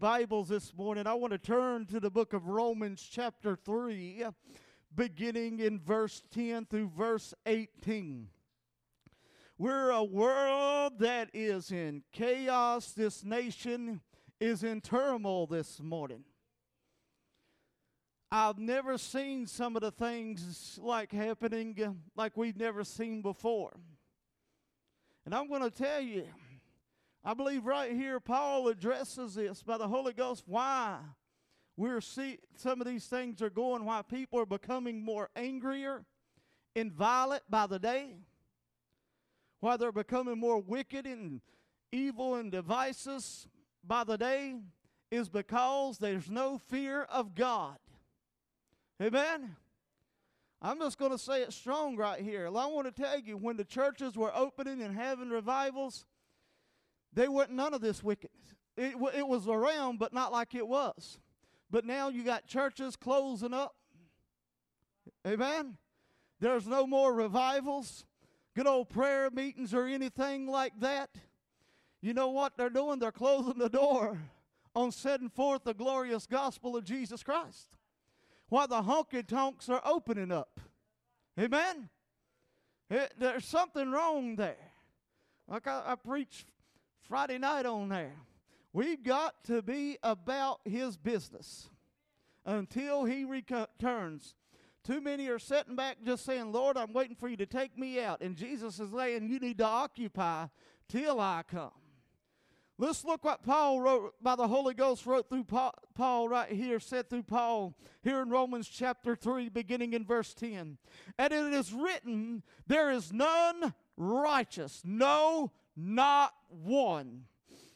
Bibles this morning, I want to turn to the book of Romans, chapter 3, beginning in verse 10 through verse 18. We're a world that is in chaos. This nation is in turmoil this morning. I've never seen some of the things like happening like we've never seen before. And I'm going to tell you, I believe right here Paul addresses this by the Holy Ghost why we're see some of these things are going, why people are becoming more angrier and violent by the day, why they're becoming more wicked and evil and devices by the day, is because there's no fear of God. Amen. I'm just going to say it strong right here. I want to tell you when the churches were opening and having revivals, they weren't none of this wickedness. It, it was around, but not like it was. But now you got churches closing up. Amen. There's no more revivals, good old prayer meetings, or anything like that. You know what they're doing? They're closing the door on setting forth the glorious gospel of Jesus Christ. While the honky tonks are opening up. Amen. It, there's something wrong there. Like I, I preached Friday night on there. We've got to be about his business until he returns. Too many are sitting back just saying, Lord, I'm waiting for you to take me out. And Jesus is saying, You need to occupy till I come. Let's look what Paul wrote by the Holy Ghost wrote through Paul, right here, said through Paul here in Romans chapter 3, beginning in verse 10. And it is written, There is none righteous, no, not one.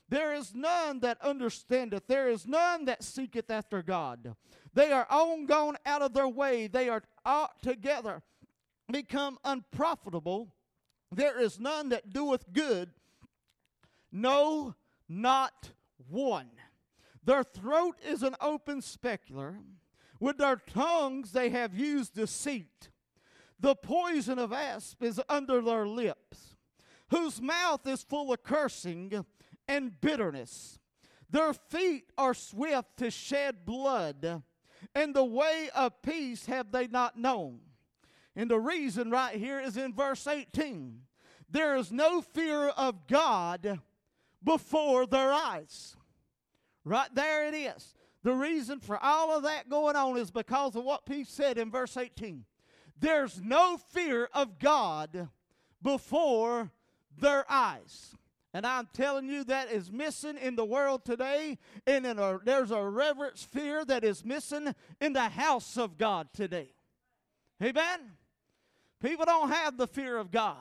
There is none that understandeth, there is none that seeketh after God. They are all gone out of their way, they are altogether become unprofitable. There is none that doeth good, no, not one. Their throat is an open sepulchre. With their tongues they have used deceit. The poison of asp is under their lips whose mouth is full of cursing and bitterness. Their feet are swift to shed blood, and the way of peace have they not known. And the reason right here is in verse 18 there is no fear of God before their eyes. Right there it is. The reason for all of that going on is because of what Peace said in verse 18. There's no fear of God before their eyes. And I'm telling you, that is missing in the world today. And a, there's a reverence fear that is missing in the house of God today. Amen? People don't have the fear of God.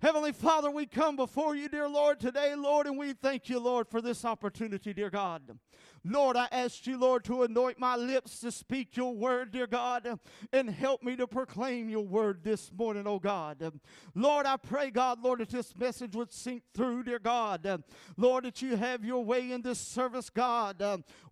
Heavenly Father, we come before you, dear Lord, today, Lord, and we thank you, Lord, for this opportunity, dear God. Lord, I ask you, Lord, to anoint my lips to speak your word, dear God, and help me to proclaim your word this morning, oh God. Lord, I pray, God, Lord, that this message would sink through, dear God. Lord, that you have your way in this service, God.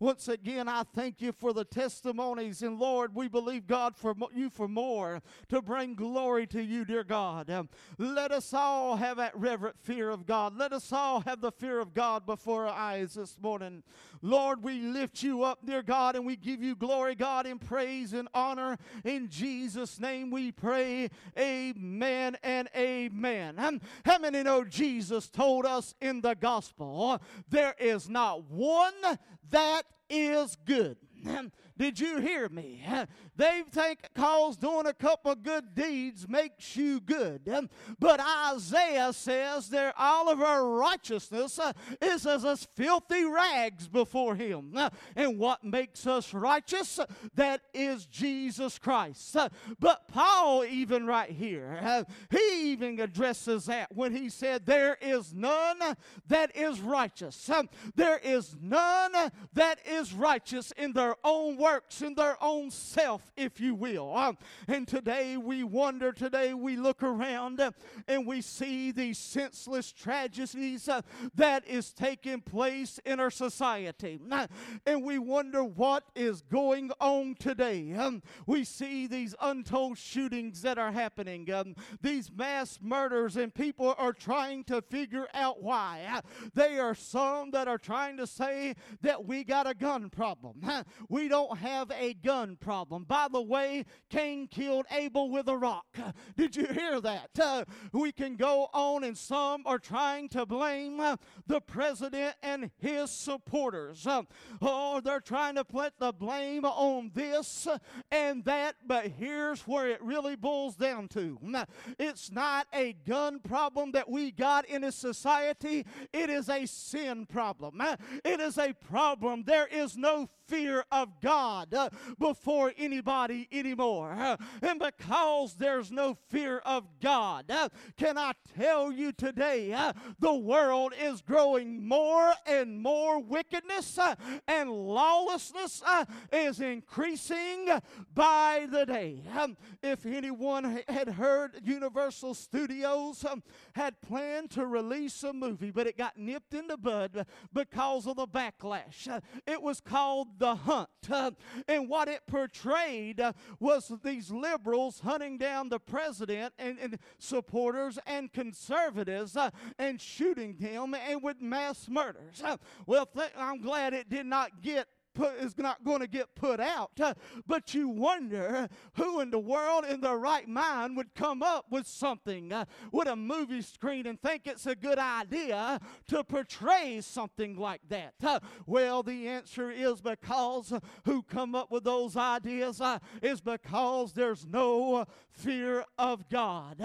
Once again, I thank you for the testimonies, and Lord, we believe, God, for you for more to bring glory to you, dear God. Let us all have that reverent fear of God. Let us all have the fear of God before our eyes this morning. Lord, we lift you up, dear God, and we give you glory, God, in praise and honor. In Jesus' name we pray. Amen and amen. How many know Jesus told us in the gospel there is not one that is good? Did you hear me? They think cause doing a couple good deeds makes you good. But Isaiah says that all of our righteousness uh, is as us filthy rags before him. Uh, and what makes us righteous? That is Jesus Christ. Uh, but Paul, even right here, uh, he even addresses that when he said, There is none that is righteous. Um, there is none that is righteous in their own works and their own self, if you will. Um, and today we wonder, today we look around uh, and we see these senseless tragedies uh, that is taking place in our society. Uh, and we wonder what is going on today. We see these untold shootings that are happening, these mass murders, and people are trying to figure out why. Uh, there are some that are trying to say that we got a gun problem. Uh, we don't have a gun problem. By the way, Cain killed Abel with a rock. Uh, did you hear that? Uh, we can go on, and some are trying to blame uh, the president and his supporters. Uh, oh, they're trying to put the blame on this and that, but here's where it really boils down to it's not a gun problem that we got in a society, it is a sin problem. It is a problem. There is no fear of God uh, before anybody anymore. Uh, and because there's no fear of God, uh, can I tell you today, the world is growing more and more wickedness and lawlessness is increasing by the day. Um, if anyone had heard Universal Studios um, had planned to release a movie, but it got nipped in the bud because of the backlash. it was called the hunt. And what it portrayed was these liberals hunting down the president and, and supporters and conservatives uh, and shooting them and with mass murders. Well, th- I'm glad it did not get put, is not going to get put out. Uh, but you wonder who in the world in their right mind would come up with something, uh, with a movie screen, and think it's a good idea to portray something like that. Uh, well, the answer is because who come up with those ideas is because there's no fear of God.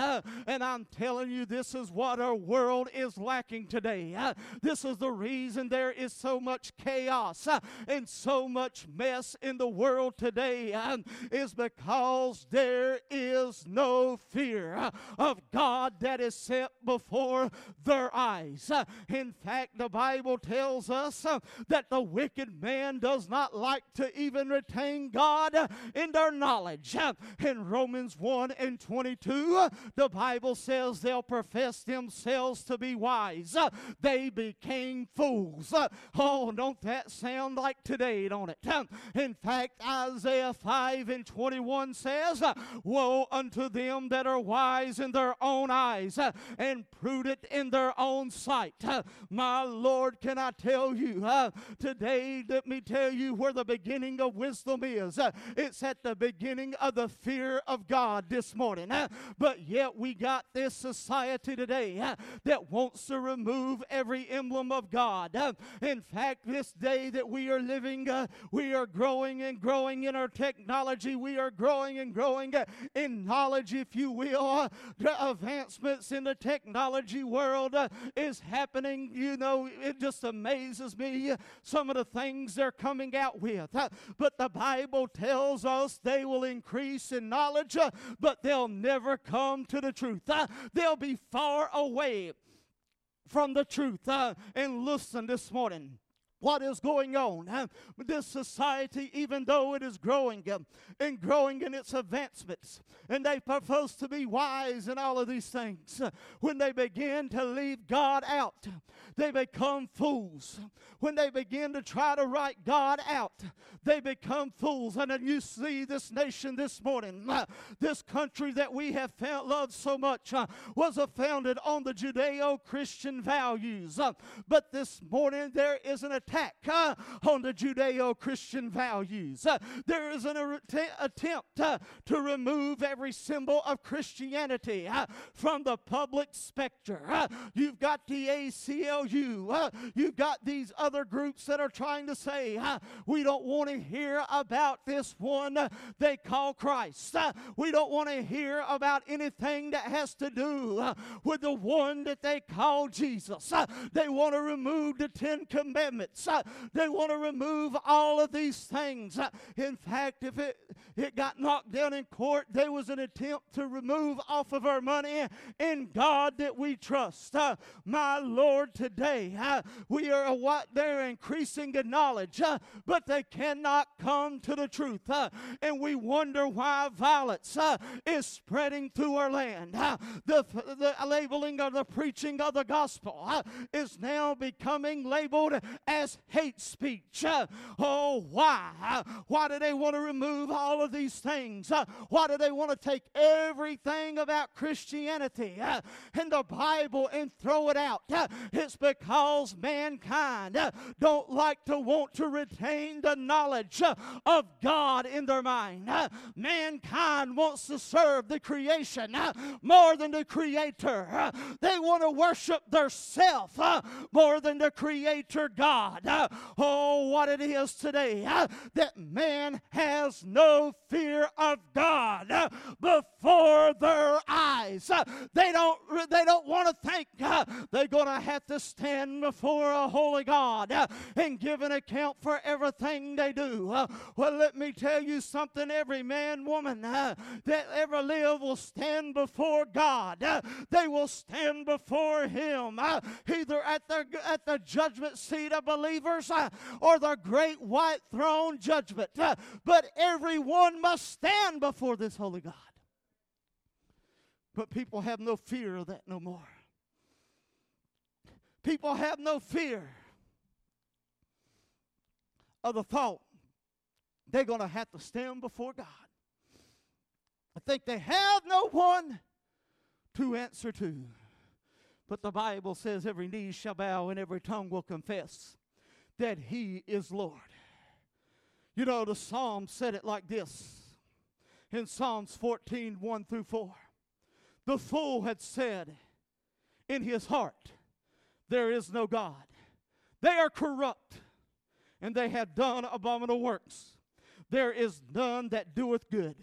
And I'm telling you, this is what our world is lacking today. This is the reason there is so much chaos and so much mess in the world today uh, is because there is no fear of God that is set before their eyes. In fact, the Bible tells us that the wicked man does not like to even retain God in their knowledge. In Romans 1 and 22, the Bible says they'll profess themselves to be wise. They became fools. Oh, don't that sound like today? On it. In fact, Isaiah 5 and 21 says, Woe unto them that are wise in their own eyes and prudent in their own sight. My Lord, can I tell you today, let me tell you where the beginning of wisdom is. It's at the beginning of the fear of God this morning. But yet we got this society today that wants to remove every emblem of God. In fact, this day that we are living uh, we are growing and growing in our technology. We are growing and growing uh, in knowledge, if you will. The advancements in the technology world uh, is happening. You know, it just amazes me some of the things they're coming out with. But the Bible tells us they will increase in knowledge, but they'll never come to the truth. they'll be far away from the truth. and listen this morning what is going on. This society, even though it is growing uh, and growing in its advancements, and they propose to be wise in all of these things, uh, when they begin to leave God out, they become fools. When they begin to try to write God out, they become fools. And then you see this nation this morning, uh, this country that we have found, loved so much, uh, was founded on the Judeo Christian values. But this morning there is an attack uh, on the Judeo Christian values. Uh, there is an attempt uh, to remove every symbol of Christianity from the public spectre. you've got the ACLU, you've got these other groups that are trying to say, we don't want to hear about this one they call Christ. we don't want to hear about anything that has to do with the one that they call Jesus. they want to remove the Ten Commandments Uh, they want to remove all of these things. Uh, in fact, if it, it got knocked down in court, there was an attempt to remove off of our money in God that we trust. Uh, my Lord, today uh, we are what they're increasing in knowledge, uh, but they cannot come to the truth. Uh, and we wonder why violence is spreading through our land. The, the labeling of the preaching of the gospel is now becoming labeled as hate speech. Uh, oh, why? Why do they want to remove all of these things? Uh, why do they want to take everything about Christianity uh, and the Bible and throw it out? Uh, it's because mankind uh, don't like to want to retain the knowledge uh, of God in their mind. Mankind wants to serve the creation more than the creator. They want to worship their self more than the creator God. Uh, oh, what it is today uh, that man has no fear of God uh, before their eyes. Uh, they don't they don't want to think they're going to have to stand before a holy God and give an account for everything they do. Well, let me tell you something every man, woman that ever live will stand before God. They will stand before Him, either at the, at the judgment seat of believers uh, or the great white throne judgment. Uh, but everyone must stand before this holy God. But people have no fear of that no more. People have no fear of the thought they're going to have to stand before God. I think they have no one to answer to. But the Bible says every knee shall bow and every tongue will confess that He is Lord. You know, the Psalm said it like this in Psalms 14 1 through 4. The fool had said in his heart, There is no God. They are corrupt, and they have done abominable works. There is none that doeth good.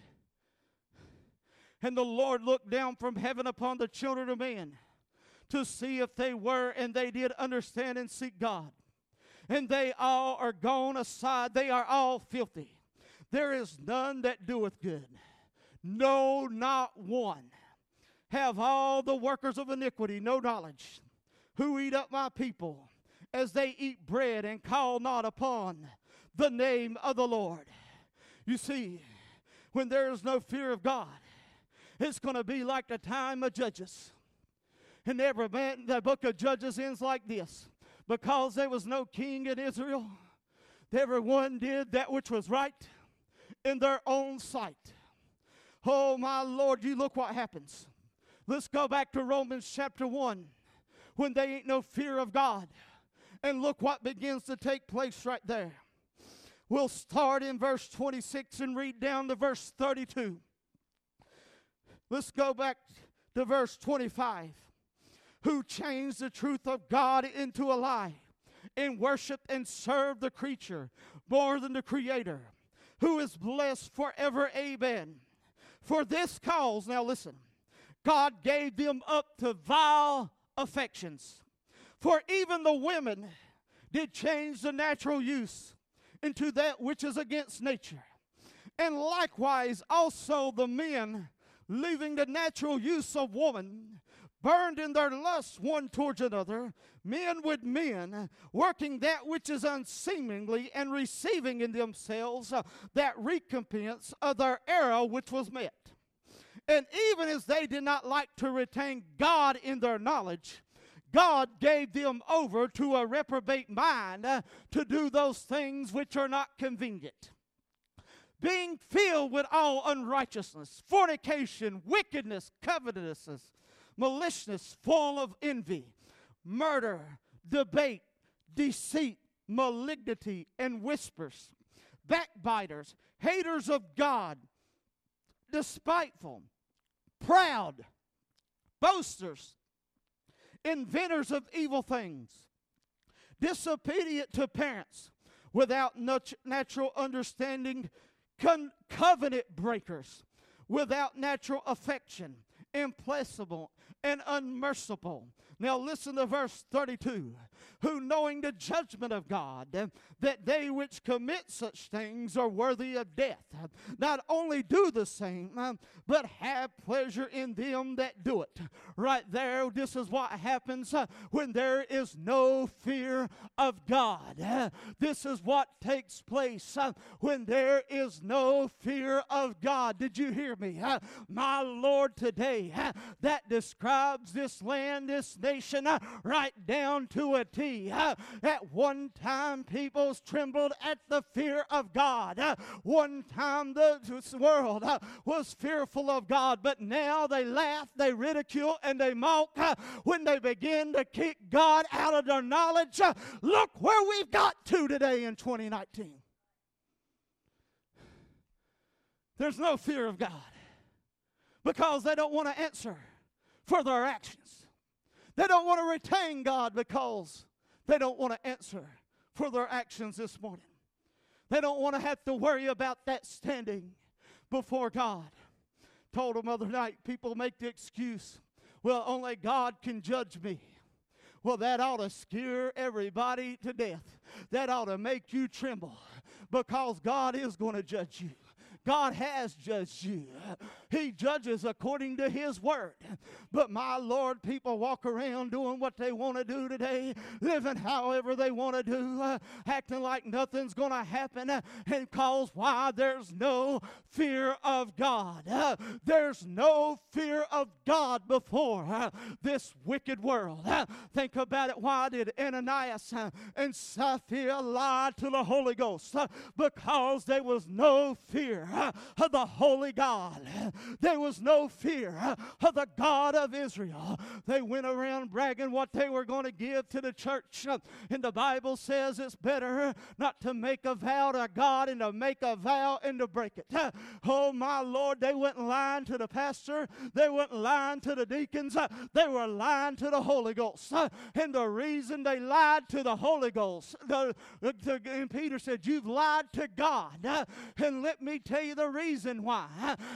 And the Lord looked down from heaven upon the children of men to see if they were, and they did understand and seek God. And they all are gone aside, they are all filthy. There is none that doeth good, no, not one. Have all the workers of iniquity no knowledge, who eat up my people as they eat bread and call not upon the name of the Lord. You see, when there is no fear of God, it's going to be like the time of Judges. And every man, the book of Judges ends like this because there was no king in Israel, everyone did that which was right in their own sight. Oh, my Lord, you look what happens. Let's go back to Romans chapter 1 when they ain't no fear of God. And look what begins to take place right there. We'll start in verse 26 and read down to verse 32. Let's go back to verse 25. Who changed the truth of God into a lie and worshiped and served the creature more than the creator, who is blessed forever. Amen. For this cause, now listen, God gave them up to vile affections. For even the women did change the natural use into that which is against nature. And likewise also the men, leaving the natural use of woman, burned in their lust one towards another, men with men, working that which is unseemly, and receiving in themselves uh, that recompense of their error which was met. And even as they did not like to retain God in their knowledge, God gave them over to a reprobate mind uh, to do those things which are not convenient. Being filled with all unrighteousness, fornication, wickedness, covetousness, maliciousness, full of envy, murder, debate, deceit, malignity, and whispers, backbiters, haters of God, despiteful, proud, boasters, inventors of evil things, disobedient to parents, without nat- natural understanding, con- covenant breakers, without natural affection, implacable and unmerciful, Now listen to verse 32 who knowing the judgment of God, that they which commit such things are worthy of death, not only do the same, but have pleasure in them that do it. Right there, this is what happens uh, when there is no fear of God. This is what takes place uh, when there is no fear of God. Did you hear me? Uh, my Lord, today, that describes this land, this nation, Uh, right down to a T. Uh, at one time, peoples trembled at the fear of God. Uh, one time, the world was fearful of God, but now they laugh, they ridicule, and they mock when they begin to kick God out of their knowledge. Look where we've got to today in 2019. There's no fear of God because they don't want to answer for their actions. They don't want to retain God because they don't want to answer for their actions this morning. They don't want to have to worry about that standing before God. Told them other night, people make the excuse, well, only God can judge me. Well, that ought to scare everybody to death. That ought to make you tremble because God is going to judge you. God has judged you. He judges according to His word. But my Lord, people walk around doing what they want to do today, living however they want to do, uh, acting like nothing's going to happen, uh, and cause why there's no fear of God. Uh, there's no fear of God before this wicked world. Think about it. Why did Ananias and Sapphira lie to the Holy Ghost? because there was no fear of the Holy God. There was no fear of the God of Israel. They went around bragging what they were going to give to the church. And the Bible says it's better not to make a vow to God and to make a vow and to break it. Oh, my Lord, they went lying to the pastor. They went lying to the deacons. They were lying to the Holy Ghost. And the reason they lied to the Holy Ghost, the, the, and Peter said, You've lied to God. And let me tell you the reason why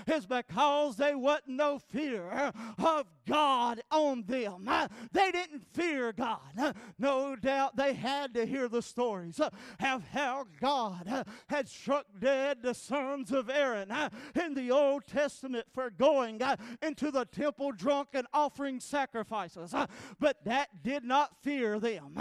is because they wasn't no fear of God on them. They didn't fear God. No doubt they had to hear the stories of how God had struck dead the sons of Aaron in the Old Testament for going into the temple drunk and offering sacrifices. But that did not fear them.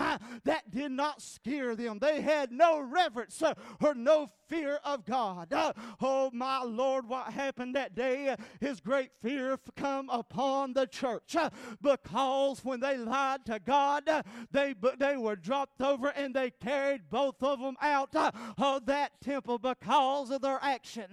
That did not scare them. They had no reverence or no fear of God. Oh, my Lord, what happened that day? His great fear come upon the church because when they lied to God, they, they were dropped over and they carried both of them out of that temple because of their action.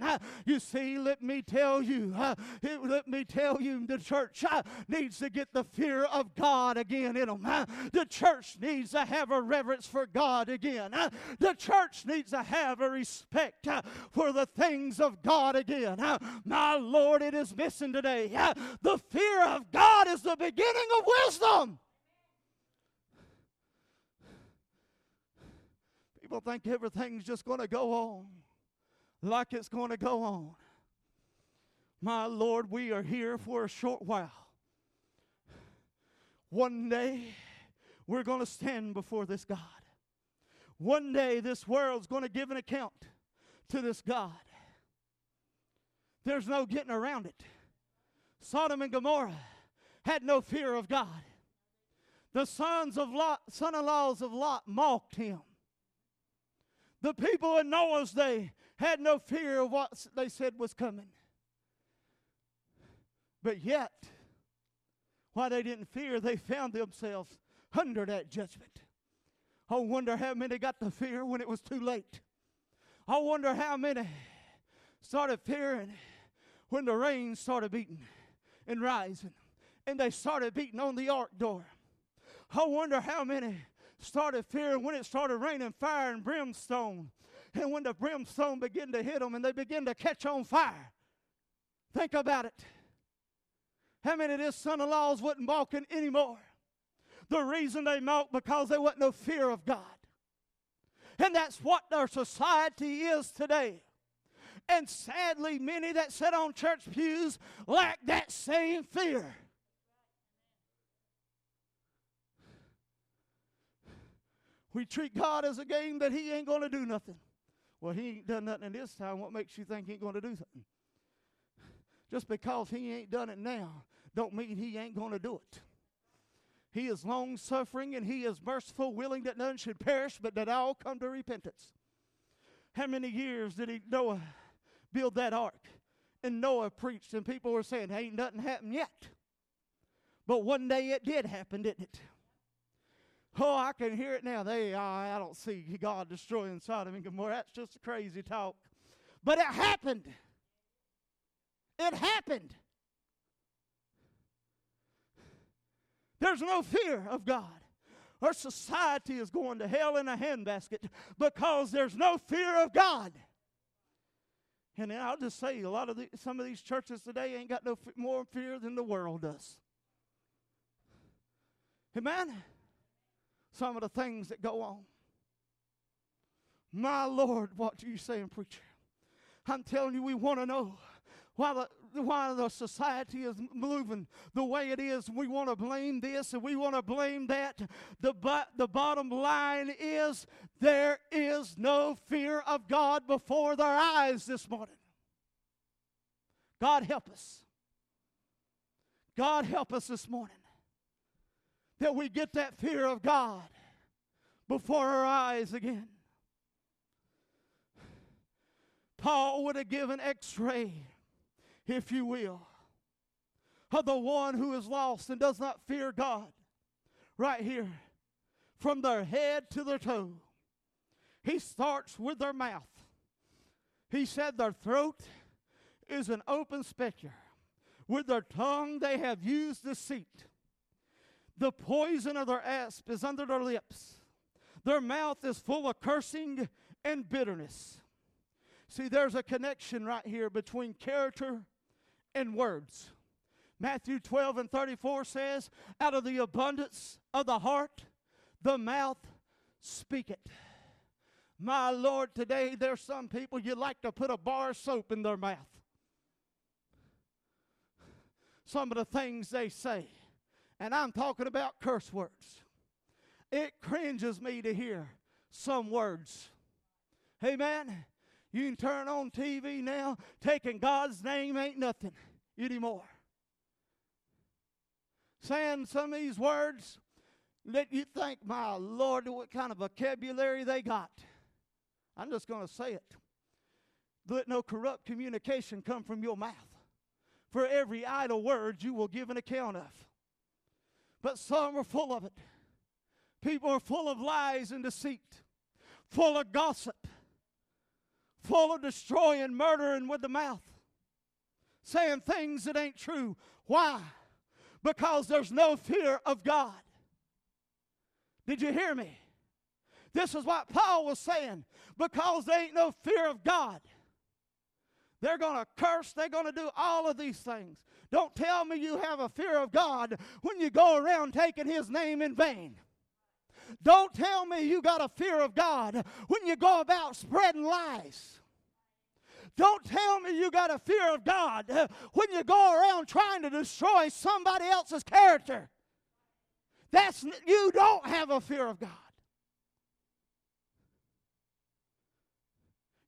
You see, let me tell you, let me tell you, the church needs to get the fear of God again in them. The church needs to have a reverence for God again. The church needs to have a respect Uh, for the things of God again. Uh, my Lord, it is missing today. Uh, the fear of God is the beginning of wisdom. People think everything's just going to go on like it's going to go on. My Lord, we are here for a short while. One day, we're going to stand before this God. One day, this world's going to give an account to this God. There's no getting around it. Sodom and Gomorrah had no fear of God. The sons of Lot, son-in-laws of Lot mocked him. The people in Noah's day had no fear of what they said was coming. But yet, why they didn't fear, they found themselves under that judgment. I wonder how many got the fear when it was too late. I wonder how many started fearing when the rain started beating and rising and they started beating on the ark door. I wonder how many started fearing when it started raining fire and brimstone. And when the brimstone began to hit them and they began to catch on fire. Think about it. How many of his son in laws wasn't balking anymore? The reason they mocked because there wasn't no fear of God. And that's what our society is today. And sadly, many that sit on church pews lack that same fear. We treat God as a game that He ain't going to do nothing. Well, He ain't done nothing this time. What makes you think He ain't going to do something? Just because He ain't done it now, don't mean He ain't going to do it. He is long suffering and He is merciful, willing that none should perish, but that all come to repentance. How many years did he, Noah build that ark? And Noah preached, and people were saying, Ain't nothing happened yet. But one day it did happen, didn't it? Oh, I can hear it now. They, uh, I don't see God destroying Sodom and Gomorrah. That's just crazy talk. But it happened. It happened. There's no fear of God. Our society is going to hell in a handbasket because there's no fear of God. And I'll just say, a lot of the, some of these churches today ain't got no f- more fear than the world does. Amen. Some of the things that go on. My Lord, what do you saying, preacher? I'm telling you, we want to know why the why the society is moving the way it is. We want to blame this and we want to blame that. The, but the bottom line is there is no fear of God before their eyes this morning. God help us. God help us this morning that we get that fear of God before our eyes again. Paul would have given x ray if you will, of the one who is lost and does not fear God. Right here, from their head to their toe. He starts with their mouth. He said their throat is an open sepulchre. With their tongue they have used deceit. The poison of their asp is under their lips. Their mouth is full of cursing and bitterness. See, there's a connection right here between character and words. Matthew 12 and 34 says, Out of the abundance of the heart, the mouth speaketh. My Lord, today there's some people you like to put a bar of soap in their mouth. Some of the things they say, and I'm talking about curse words. It cringes me to hear some words. Amen. You can turn on TV now, taking God's name ain't nothing anymore. Saying some of these words that you think, my Lord, what kind of vocabulary they got. I'm just going to say it. Let no corrupt communication come from your mouth. For every idle word you will give an account of. But some are full of it. People are full of lies and deceit, full of gossip, full of destroying, murdering with the mouth, saying things that ain't true. Why? Because there's no fear of God. Did you hear me? This is what Paul was saying. Because there ain't no fear of God. They're going to curse. They're going to do all of these things. Don't tell me you have a fear of God when you go around taking His name in vain. Don't tell me you got a fear of God when you go about spreading lies. Don't tell me you got a fear of God when you go around trying to destroy somebody else's character. That's you don't have a fear of God.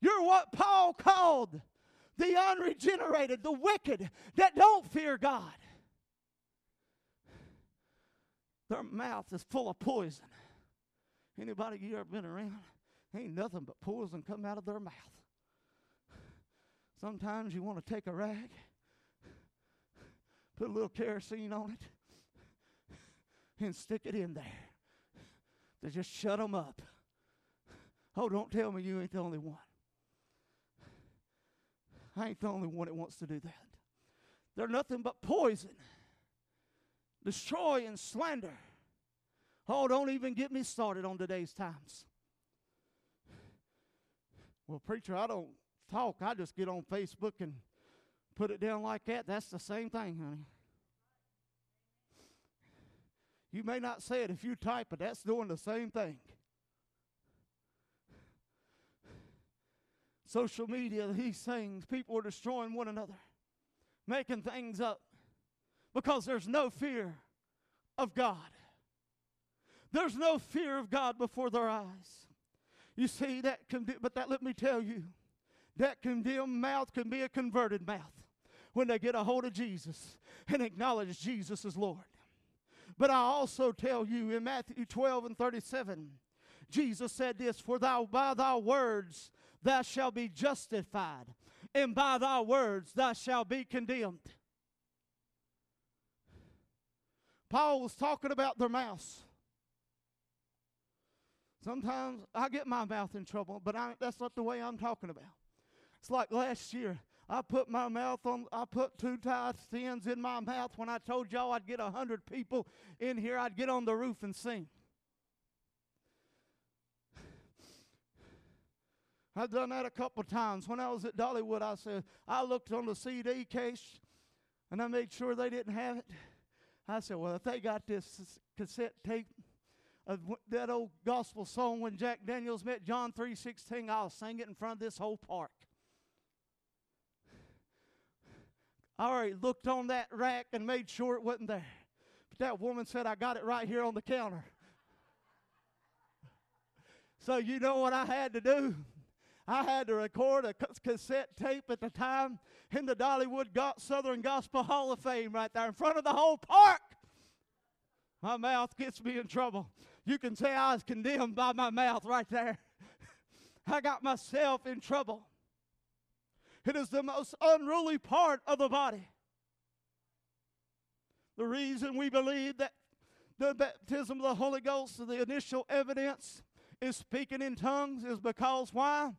You're what Paul called the unregenerated, the wicked that don't fear God. Their mouth is full of poison. Anybody you ever been around? Ain't nothing but poison come out of their mouth. Sometimes you want to take a rag, put a little kerosene on it, and stick it in there to just shut them up. Oh, don't tell me you ain't the only one. I ain't the only one that wants to do that. They're nothing but poison, destroy, and slander. Oh, don't even get me started on today's times. Well, preacher, I don't talk. I just get on Facebook and put it down like that. That's the same thing, honey. You may not say it if you type it, that's doing the same thing. Social media, these things, people are destroying one another, making things up because there's no fear of God. There's no fear of God before their eyes. You see, that condi- but that let me tell you, that condemned mouth can be a converted mouth when they get a hold of Jesus and acknowledge Jesus as Lord. But I also tell you in Matthew 12 and 37, Jesus said this, For thou by thy words thou shalt be justified, and by thy words thou shalt be condemned. Paul was talking about their mouths. Sometimes I get my mouth in trouble, but I, that's not the way I'm talking about. It's like last year. I put my mouth on, I put two tithe sins in my mouth when I told y'all I'd get a hundred people in here, I'd get on the roof and sing. I've done that a couple times. When I was at Dollywood, I said, I looked on the CD case and I made sure they didn't have it. I said, well, if they got this cassette tape that old gospel song when Jack Daniels met John 3.16, I'll sing it in front of this whole park. I already looked on that rack and made sure it wasn't there. But that woman said, I got it right here on the counter. so you know what I had to do? I had to record a cassette tape at the time in the Dollywood Southern Gospel Hall of Fame right there in front of the whole park. My mouth gets me in trouble. You can say I was condemned by my mouth right there. I got myself in trouble. It is the most unruly part of the body. The reason we believe that the baptism of the Holy Ghost, the initial evidence, is speaking in tongues is because why?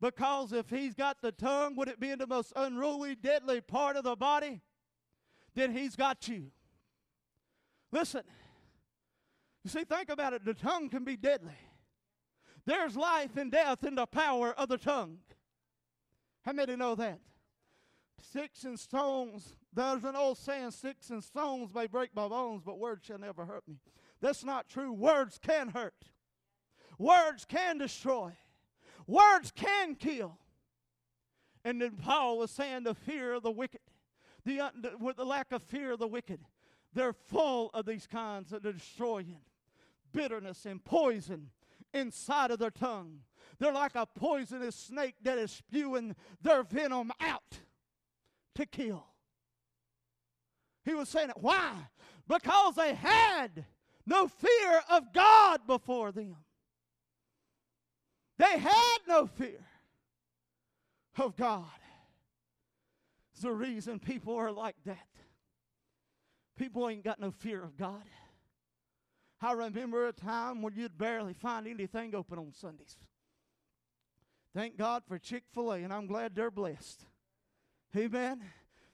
Because if he's got the tongue, would it be in the most unruly, deadly part of the body? Then he's got you. Listen, you see, think about it. The tongue can be deadly. There's life and death in the power of the tongue. How many know that? Sticks and stones, there's an old saying, sticks and stones may break my bones, but words shall never hurt me. That's not true. Words can hurt, words can destroy, words can kill. And then Paul was saying the fear of the wicked, the, the, with the lack of fear of the wicked, they're full of these kinds of destroying bitterness and poison inside of their tongue. They're like a poisonous snake that is spewing their venom out to kill. He was saying it. Why? Because they had no fear of God before them. They had no fear of God. It's the reason people are like that. People ain't got no fear of God. I remember a time when you'd barely find anything open on Sundays. Thank God for Chick fil A, and I'm glad they're blessed. Amen.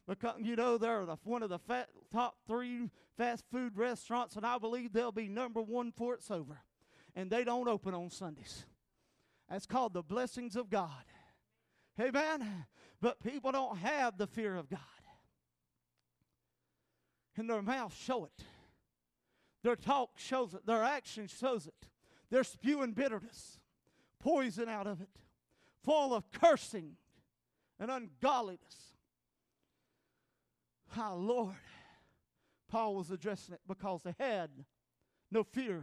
Because, you know, they're the, one of the fat, top three fast food restaurants, and I believe they'll be number one for it's over. And they don't open on Sundays. That's called the blessings of God. Amen. But people don't have the fear of God. And their mouth show it. Their talk shows it. Their action shows it. They're spewing bitterness, poison out of it, full of cursing and ungodliness. Our Lord, Paul was addressing it because they had no fear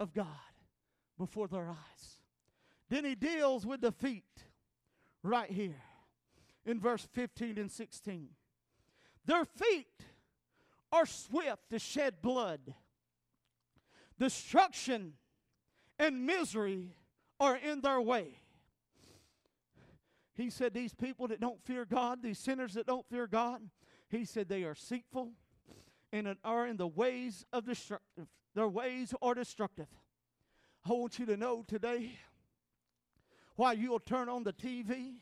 of God before their eyes. Then he deals with the feet right here in verse 15 and 16. Their feet are swift to shed blood. Destruction and misery are in their way. He said, These people that don't fear God, these sinners that don't fear God, he said they are deceitful and are in the ways of destructive. Their ways are destructive. I want you to know today why you'll turn on the TV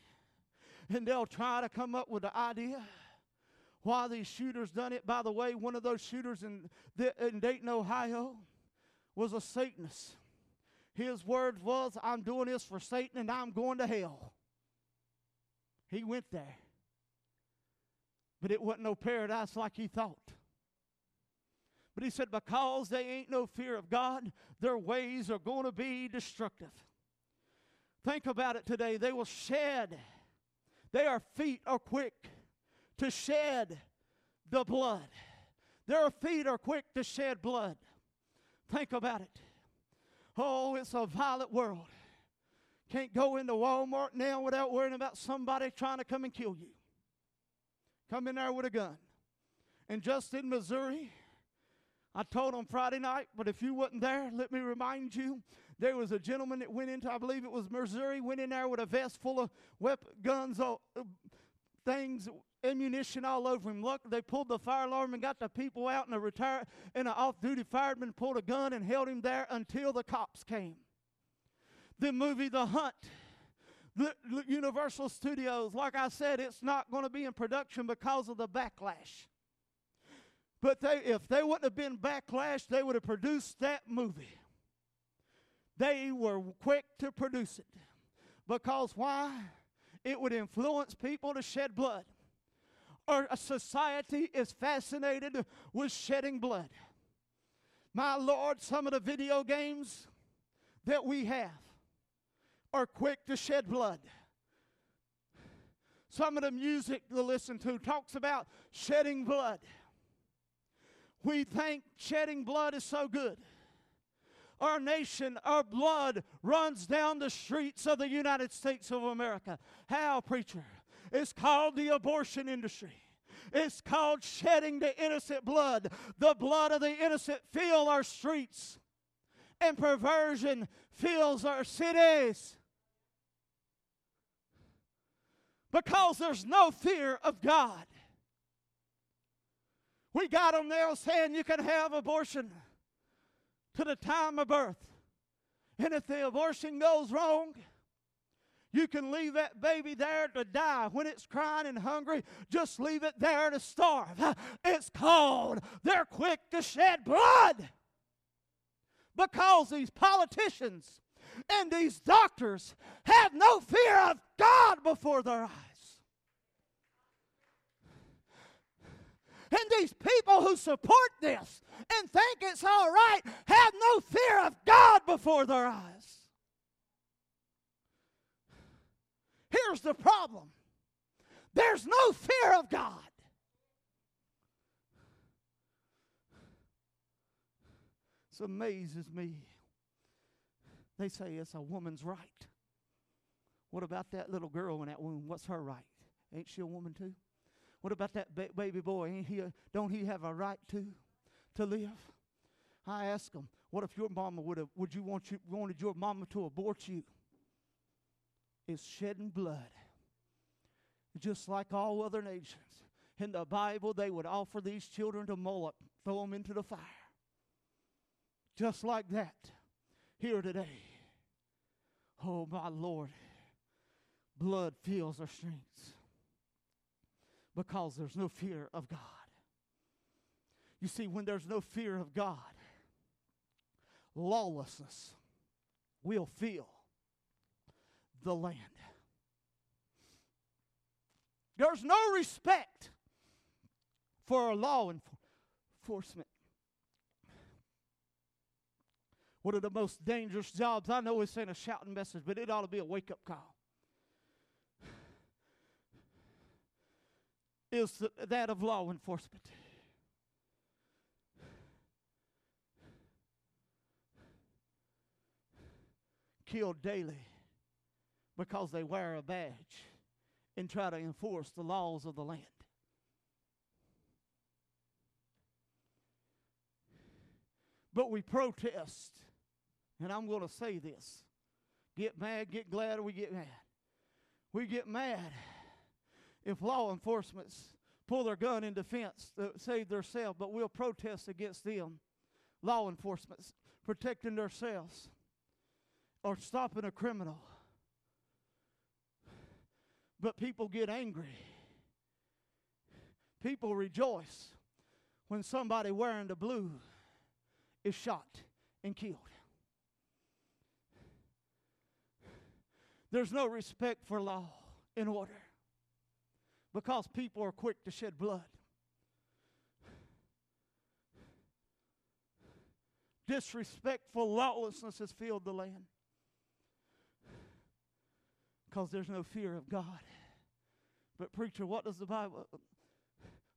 and they'll try to come up with the idea why these shooters done it. By the way, one of those shooters in, in Dayton, Ohio, was a Satanist. His words was, I'm doing this for Satan and I'm going to hell. He went there. But it wasn't no paradise like he thought. But he said, because they ain't no fear of God, their ways are going to be destructive. Think about it today. They will shed. Their feet are quick to shed the blood. Their feet are quick to shed blood. Think about it. Oh, it's a violent world. Can't go into Walmart now without worrying about somebody trying to come and kill you. Come in there with a gun. And just in Missouri, I told on Friday night, but if you wasn't there, let me remind you, there was a gentleman that went into, I believe it was Missouri, went in there with a vest full of weapons, guns, uh, things, ammunition all over him. Look, they pulled the fire alarm and got the people out, and a retired and an off-duty fireman pulled a gun and held him there until the cops came. The movie The Hunt. The Universal Studios, like I said, it's not going to be in production because of the backlash. But they, if they wouldn't have been backlash, they would have produced that movie. They were quick to produce it. Because why? It would influence people to shed blood. Our society is fascinated with shedding blood. My Lord, some of the video games that we have are quick to shed blood. Some of the music to listen to talks about shedding blood. We think shedding blood is so good. Our nation, our blood runs down the streets of the United States of America. How, preacher? It's called the abortion industry. It's called shedding the innocent blood. The blood of the innocent fill our streets. And perversion fills our cities. Because there's no fear of God. We got them there saying you can have abortion to the time of birth. And if the abortion goes wrong, you can leave that baby there to die when it's crying and hungry. Just leave it there to starve. It's cold. they're quick to shed blood because these politicians and these doctors have no fear of God before their eyes. And these people who support this and think it's all right have no fear of God before their eyes. Here's the problem there's no fear of God. This amazes me. They say it's a woman's right. What about that little girl in that womb? What's her right? Ain't she a woman too? What about that ba- baby boy? Ain't he a, don't he have a right to to live? I ask them, what if your mama would have would you want you wanted your mama to abort you? It's shedding blood. Just like all other nations. In the Bible, they would offer these children to Moloch, throw them into the fire. Just like that. Here today. Oh, my Lord. Blood fills our streets because there's no fear of God. You see, when there's no fear of God, lawlessness will fill the land. There's no respect for law enforcement. One of the most dangerous jobs I know is saying a shouting message, but it ought to be a wake up call. is that of law enforcement. Killed daily because they wear a badge and try to enforce the laws of the land. But we protest, and I'm going to say this get mad, get glad, or we get mad. We get mad if law enforcement pull their gun in defense to save themselves, but we'll protest against them. Law enforcement protecting themselves or stopping a criminal. But people get angry. People rejoice when somebody wearing the blue is shot and killed. There's no respect for law and order because people are quick to shed blood. Disrespectful lawlessness has filled the land because there's no fear of God. But, preacher, what does the Bible?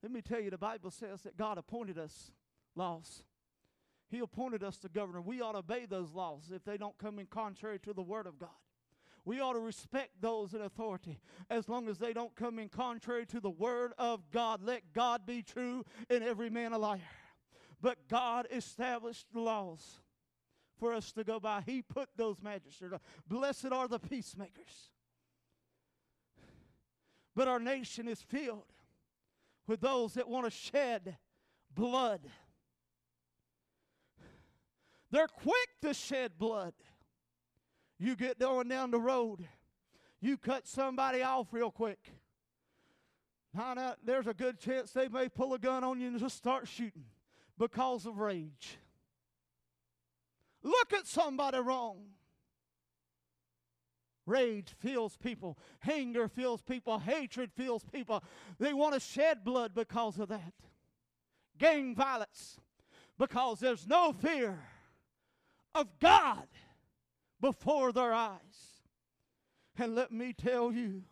Let me tell you, the Bible says that God appointed us laws. He appointed us to governor. We ought to obey those laws if they don't come in contrary to the Word of God. We ought to respect those in authority as long as they don't come in contrary to the Word of God. Let God be true and every man a liar. But God established laws for us to go by. He put those magistrates. Blessed are the peacemakers. But our nation is filled with those that want to shed blood. They're quick to shed blood. You get going down the road, you cut somebody off real quick. Now, there's a good chance they may pull a gun on you and just start shooting because of rage. Look at somebody wrong. Rage fills people, anger fills people, hatred fills people. They want to shed blood because of that. Gang violence because there's no fear of God before their eyes. And let me tell you,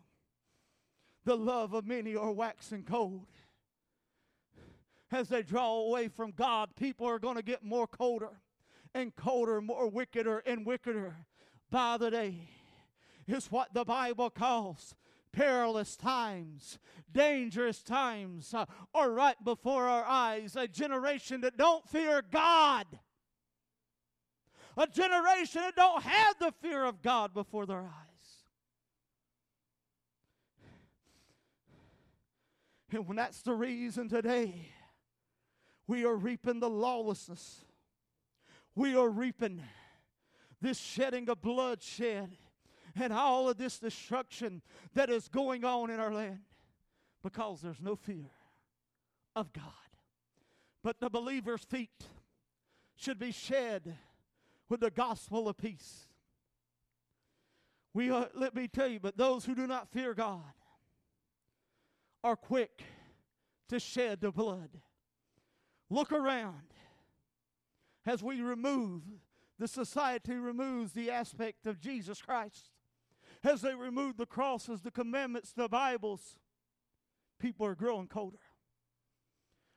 the love of many are waxing cold. As they draw away from God, people are going to get more colder and colder, more wickeder and wickeder by the day. Is what the Bible calls perilous times, dangerous times uh, are right before our eyes. A generation that don't fear God. A generation that don't have the fear of God before their eyes. And when that's the reason today, we are reaping the lawlessness. We are reaping this shedding of bloodshed and all of this destruction that is going on in our land because there's no fear of God. But the believer's feet should be shed with the gospel of peace. We uh, let me tell you, but those who do not fear God are quick to shed the blood. Look around as we remove the society removes the aspect of Jesus Christ as they remove the crosses, the commandments, the Bibles, people are growing colder.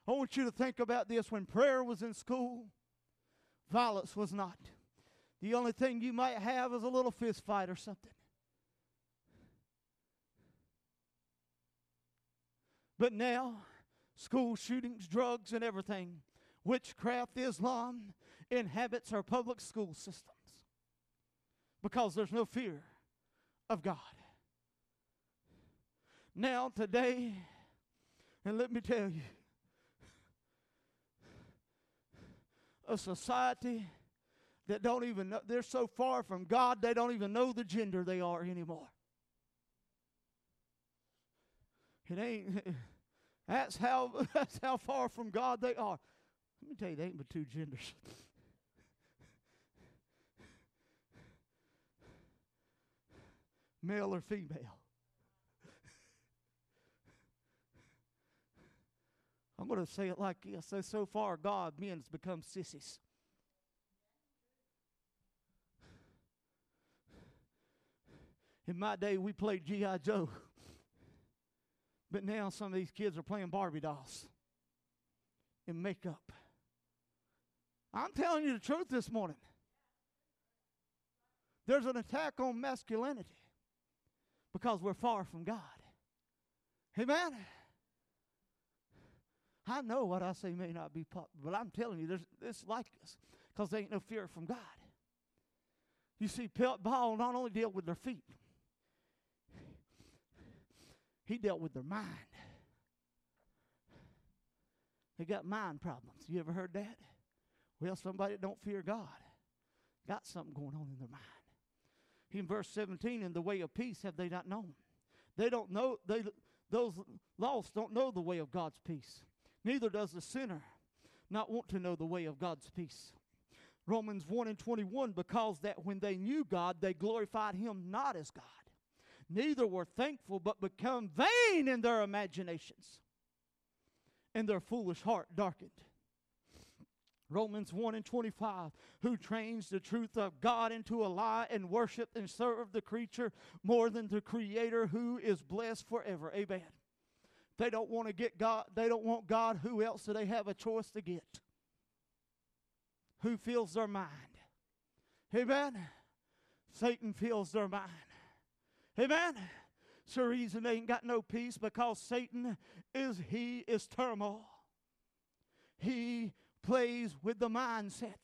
I want you to think about this when prayer was in school, violence was not. The only thing you might have is a little fist fight or something. But now, school shootings, drugs, and everything, witchcraft, Islam inhabits our public school systems because there's no fear of God. Now, today, and let me tell you, a society that don't even know, they're so far from God, they don't even know the gender they are anymore. It ain't, that's how, that's how far from God they are. Let me tell you, they ain't but two genders. male or female. I'm going to say it like this. So, so far, God, men has become sissies. In my day, we played G.I. Joe. But now some of these kids are playing Barbie dolls in makeup. I'm telling you the truth this morning. There's an attack on masculinity because we're far from God. Amen. I know what I say may not be popular, but I'm telling you, there's it's like this because there ain't no fear from God. You see, Paul not only dealt with their feet, he dealt with their mind. They got mind problems. You ever heard that? Well, somebody that don't fear God got something going on in their mind in verse 17, in the way of peace have they not known. They don't know, they, those lost don't know the way of God's peace. Neither does the sinner not want to know the way of God's peace. Romans 1 and 21, because that when they knew God, they glorified him not as God. Neither were thankful, but become vain in their imaginations, and their foolish heart darkened. Romans 1 and 25, who trains the truth of God into a lie and worship and serve the creature more than the creator who is blessed forever. Amen. They don't want to get God, they don't want God, who else do they have a choice to get? who fills their mind. Amen. Satan fills their mind. Amen. It's the reason they ain't got no peace because Satan is he is turmoil. He plays with the mindset.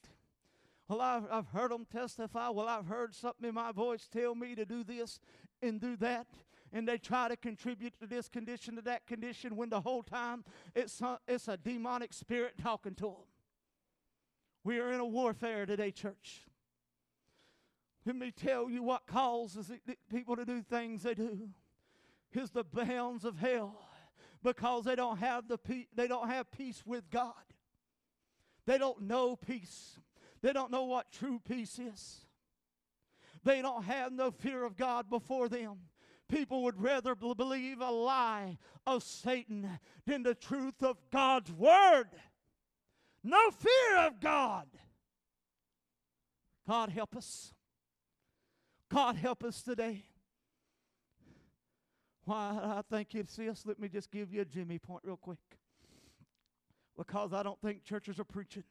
Well, I've, I've heard them testify. Well, I've heard something in my voice tell me to do this and do that. And they try to contribute to this condition, to that condition, when the whole time it's a, it's a demonic spirit talking to them. We are in a warfare today, church. Let me tell you what causes people to do things they do. Is the bounds of hell because they don't have the pe- they don't have peace with God. They don't know peace. They don't know what true peace is. They don't have no fear of God before them. People would rather believe a lie of Satan than the truth of God's word. No fear of God. God help us. God help us today. Why I think it's this, let me just give you a Jimmy point real quick. Because I don't think churches are preaching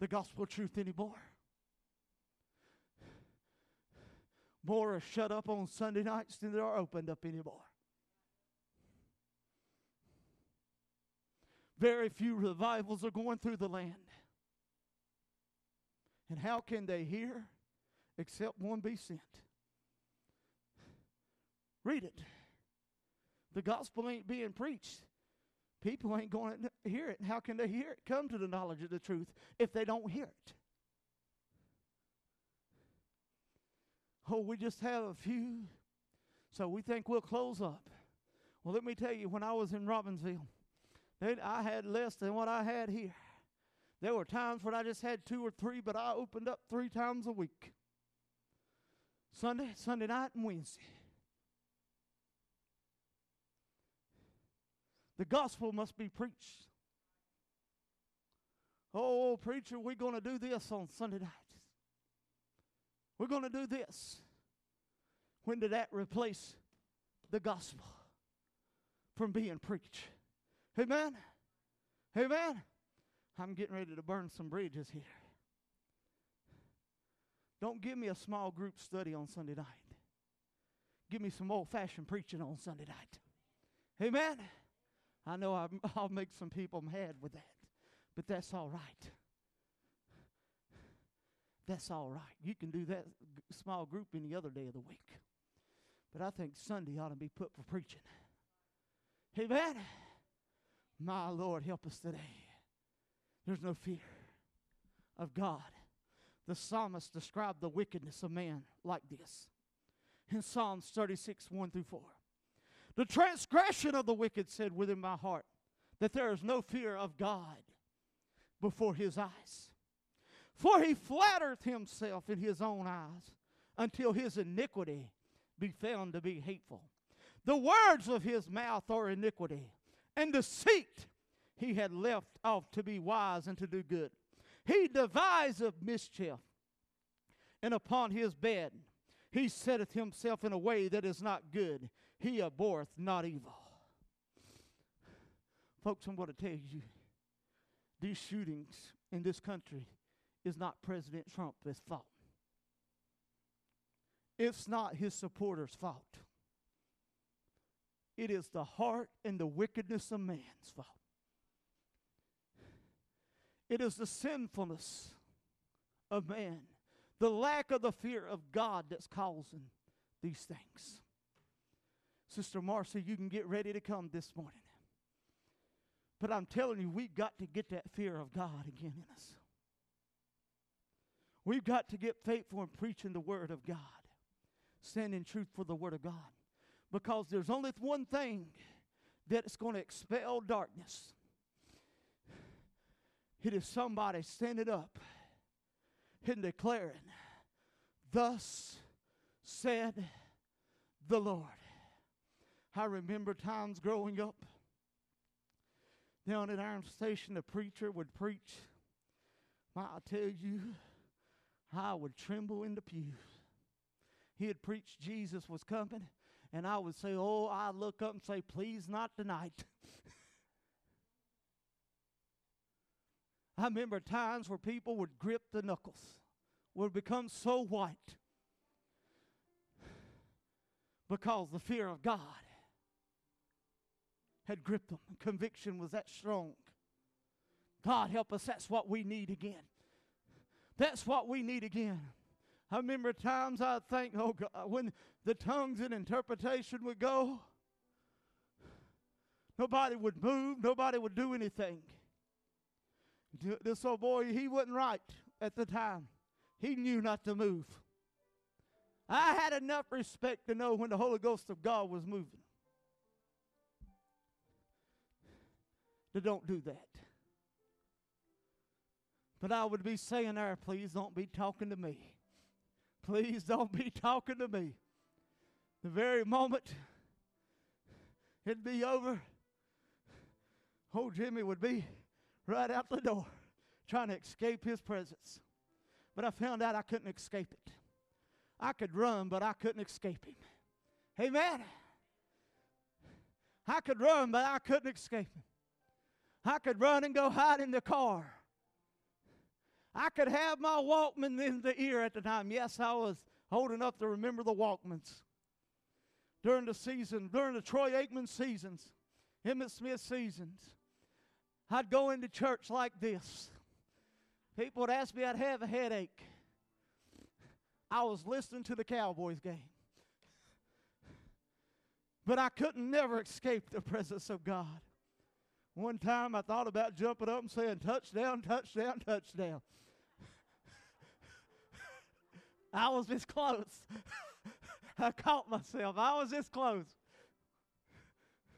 the gospel truth anymore. More are shut up on Sunday nights than are opened up anymore. Very few revivals are going through the land. And how can they hear except one be sent? Read it. The gospel ain't being preached. People ain't going to hear it. How can they hear it? Come to the knowledge of the truth if they don't hear it. Oh, we just have a few, so we think we'll close up. Well, let me tell you, when I was in Robbinsville, they, I had less than what I had here. There were times when I just had two or three, but I opened up three times a week Sunday, Sunday night, and Wednesday. The gospel must be preached. Oh, preacher, we're going to do this on Sunday night. We're going to do this. When did that replace the gospel from being preached? Amen? Amen? I'm getting ready to burn some bridges here. Don't give me a small group study on Sunday night. Give me some old fashioned preaching on Sunday night. Amen? I know i will make some people mad with that, but that's all right. That's all right. You can do that small group any other day of the week. But I think Sunday ought to be put for preaching. Amen. My Lord, help us today. There's no fear of God. The psalmist described the wickedness of man like this in Psalms 36 1 through 4. The transgression of the wicked said within my heart that there is no fear of God before his eyes. For he flattereth himself in his own eyes until his iniquity be found to be hateful. The words of his mouth are iniquity, and deceit he had left off to be wise and to do good. He deviseth mischief, and upon his bed he setteth himself in a way that is not good. He abhorreth not evil. Folks, I'm going to tell you these shootings in this country is not President Trump's fault. It's not his supporters' fault. It is the heart and the wickedness of man's fault. It is the sinfulness of man, the lack of the fear of God that's causing these things. Sister Marcy, you can get ready to come this morning. But I'm telling you, we've got to get that fear of God again in us. We've got to get faithful in preaching the Word of God, standing truth for the Word of God. Because there's only one thing that's going to expel darkness it is somebody standing up and declaring, Thus said the Lord. I remember times growing up down at Iron Station, the preacher would preach. I tell you, I would tremble in the pews. He'd preach Jesus was coming, and I would say, Oh, I'd look up and say, Please not tonight. I remember times where people would grip the knuckles, would become so white because the fear of God had gripped them. Conviction was that strong. God help us, that's what we need again. That's what we need again. I remember times I'd think, oh God, when the tongues and interpretation would go, nobody would move, nobody would do anything. This old boy, he wasn't right at the time. He knew not to move. I had enough respect to know when the Holy Ghost of God was moving. To don't do that. But I would be saying there, please don't be talking to me. Please don't be talking to me. The very moment it'd be over, old Jimmy would be right out the door trying to escape his presence. But I found out I couldn't escape it. I could run, but I couldn't escape him. Amen. I could run, but I couldn't escape him. I could run and go hide in the car. I could have my Walkman in the ear at the time. Yes, I was old enough to remember the Walkmans. During the season, during the Troy Aikman seasons, Emmitt Smith seasons, I'd go into church like this. People would ask me, I'd have a headache. I was listening to the Cowboys game. But I couldn't never escape the presence of God. One time I thought about jumping up and saying, touchdown, touchdown, touchdown. I was this close. I caught myself. I was this close.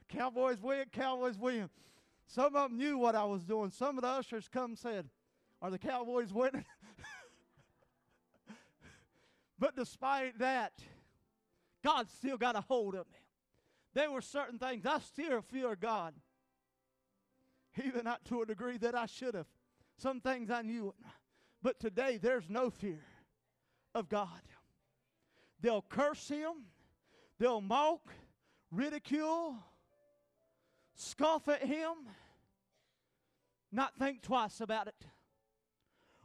Cowboys win, Cowboys win. Some of them knew what I was doing. Some of the ushers come and said, Are the Cowboys winning? But despite that, God still got a hold of me. There were certain things I still fear God, even not to a degree that I should have. Some things I knew, but today there's no fear of God. They'll curse Him, they'll mock, ridicule, scoff at Him, not think twice about it.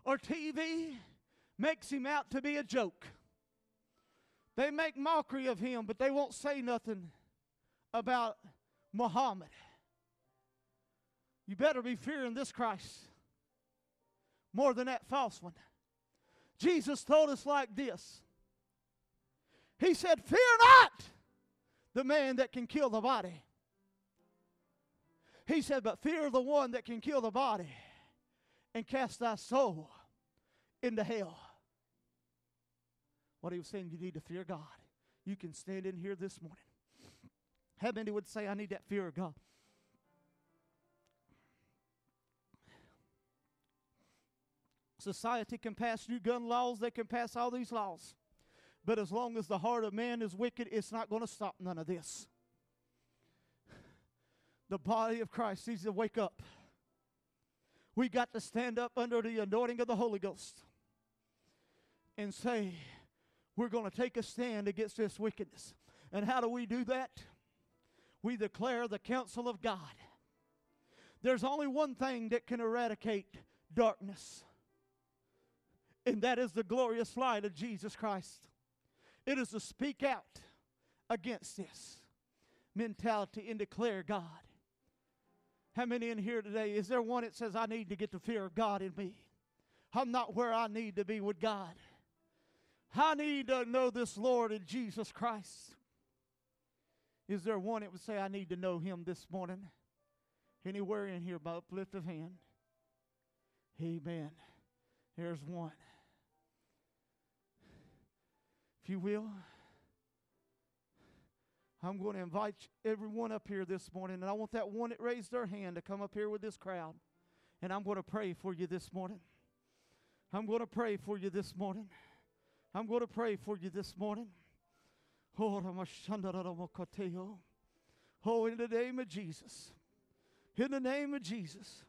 Or TV makes Him out to be a joke. They make mockery of him, but they won't say nothing about Muhammad. You better be fearing this Christ more than that false one. Jesus told us like this He said, Fear not the man that can kill the body. He said, But fear the one that can kill the body and cast thy soul into hell. What he was saying, you need to fear God. You can stand in here this morning. How many would say, I need that fear of God? Society can pass new gun laws, they can pass all these laws. But as long as the heart of man is wicked, it's not going to stop none of this. The body of Christ needs to wake up. We got to stand up under the anointing of the Holy Ghost and say, we're going to take a stand against this wickedness. And how do we do that? We declare the counsel of God. There's only one thing that can eradicate darkness, and that is the glorious light of Jesus Christ. It is to speak out against this mentality and declare God. How many in here today? Is there one that says, I need to get the fear of God in me? I'm not where I need to be with God. I need to know this Lord in Jesus Christ. Is there one that would say, I need to know him this morning? Anywhere in here by uplift of hand? Amen. There's one. If you will, I'm going to invite everyone up here this morning, and I want that one that raised their hand to come up here with this crowd. And I'm going to pray for you this morning. I'm going to pray for you this morning. I'm going to pray for you this morning. Oh, oh, in the name of Jesus. In the name of Jesus.